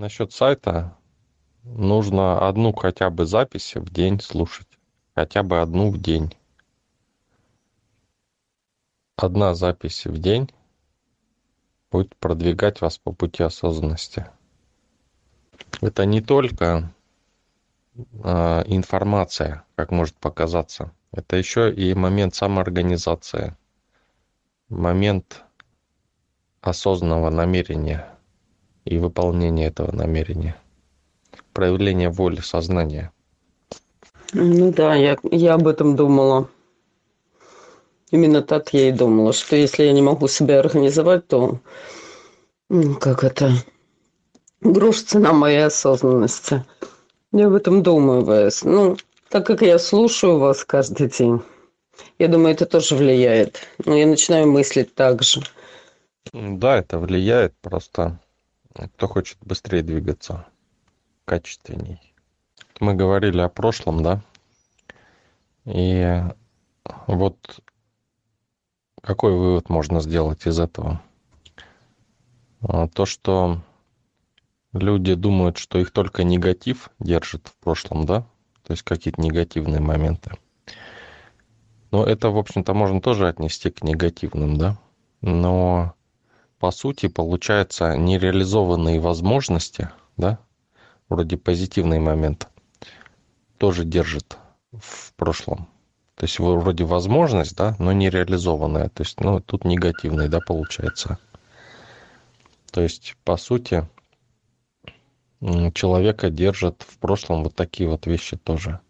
Насчет сайта нужно одну хотя бы запись в день слушать. Хотя бы одну в день. Одна запись в день будет продвигать вас по пути осознанности. Это не только э, информация, как может показаться. Это еще и момент самоорганизации, момент осознанного намерения и выполнения этого намерения, проявление воли, сознания. Ну да, я, я об этом думала. Именно так я и думала, что если я не могу себя организовать, то ну, как это грош цена моей осознанности. Я об этом думаю, ВС. Ну, так как я слушаю вас каждый день, я думаю, это тоже влияет. Но я начинаю мыслить так же. Да, это влияет просто. Кто хочет быстрее двигаться, качественней. Мы говорили о прошлом, да? И вот какой вывод можно сделать из этого? А, то, что люди думают, что их только негатив держит в прошлом, да? То есть какие-то негативные моменты. Но это, в общем-то, можно тоже отнести к негативным, да? Но по сути, получается, нереализованные возможности, да, вроде позитивный момент, тоже держит в прошлом. То есть вроде возможность, да, но нереализованная. То есть, ну, тут негативный, да, получается. То есть, по сути, человека держат в прошлом вот такие вот вещи тоже.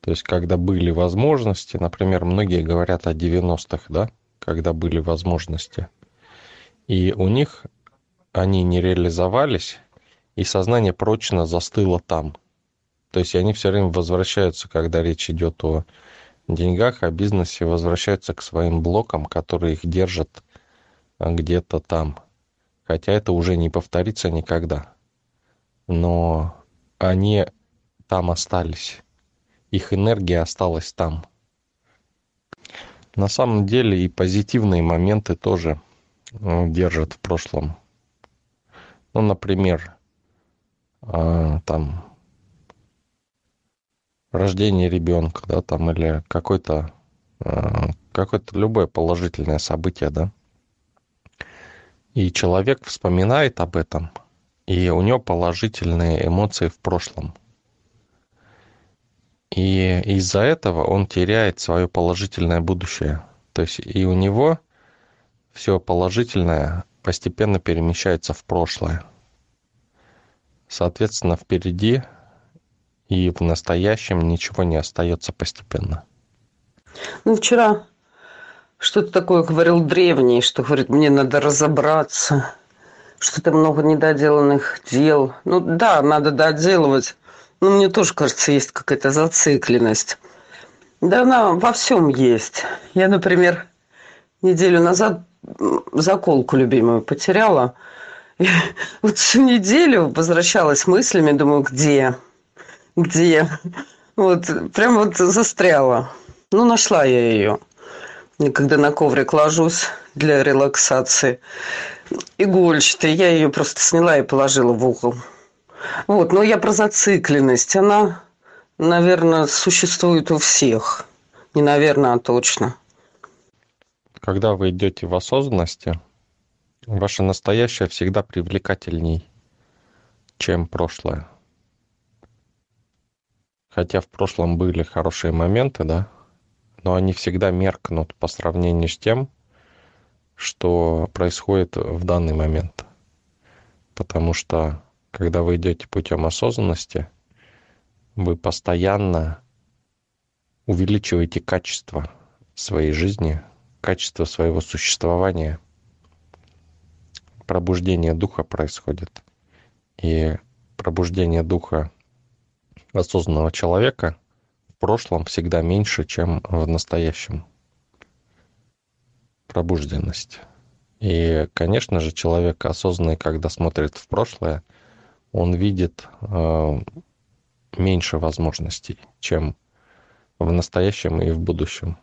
То есть, когда были возможности, например, многие говорят о 90-х, да, когда были возможности. И у них они не реализовались, и сознание прочно застыло там. То есть они все время возвращаются, когда речь идет о деньгах, о бизнесе, возвращаются к своим блокам, которые их держат а, где-то там. Хотя это уже не повторится никогда. Но они там остались. Их энергия осталась там. На самом деле и позитивные моменты тоже Э, держит в прошлом. Ну, например, э, там рождение ребенка, да, там или какой-то э, какое-то любое положительное событие, да. И человек вспоминает об этом, и у него положительные эмоции в прошлом. И из-за этого он теряет свое положительное будущее. То есть и у него все положительное постепенно перемещается в прошлое. Соответственно, впереди и в настоящем ничего не остается постепенно. Ну, вчера что-то такое говорил древний, что говорит, мне надо разобраться, что-то много недоделанных дел. Ну да, надо доделывать. Но мне тоже кажется, есть какая-то зацикленность. Да она во всем есть. Я, например, неделю назад заколку любимую потеряла. И вот всю неделю возвращалась мыслями, думаю, где? Где? Вот, прям вот застряла. Ну, нашла я ее. И когда на коврик ложусь для релаксации, игольчатая, я ее просто сняла и положила в угол. Вот, но я про зацикленность. Она, наверное, существует у всех. Не наверное, а точно когда вы идете в осознанности, ваше настоящее всегда привлекательней, чем прошлое. Хотя в прошлом были хорошие моменты, да, но они всегда меркнут по сравнению с тем, что происходит в данный момент. Потому что, когда вы идете путем осознанности, вы постоянно увеличиваете качество своей жизни, качество своего существования. Пробуждение духа происходит. И пробуждение духа осознанного человека в прошлом всегда меньше, чем в настоящем. Пробужденность. И, конечно же, человек осознанный, когда смотрит в прошлое, он видит э, меньше возможностей, чем в настоящем и в будущем.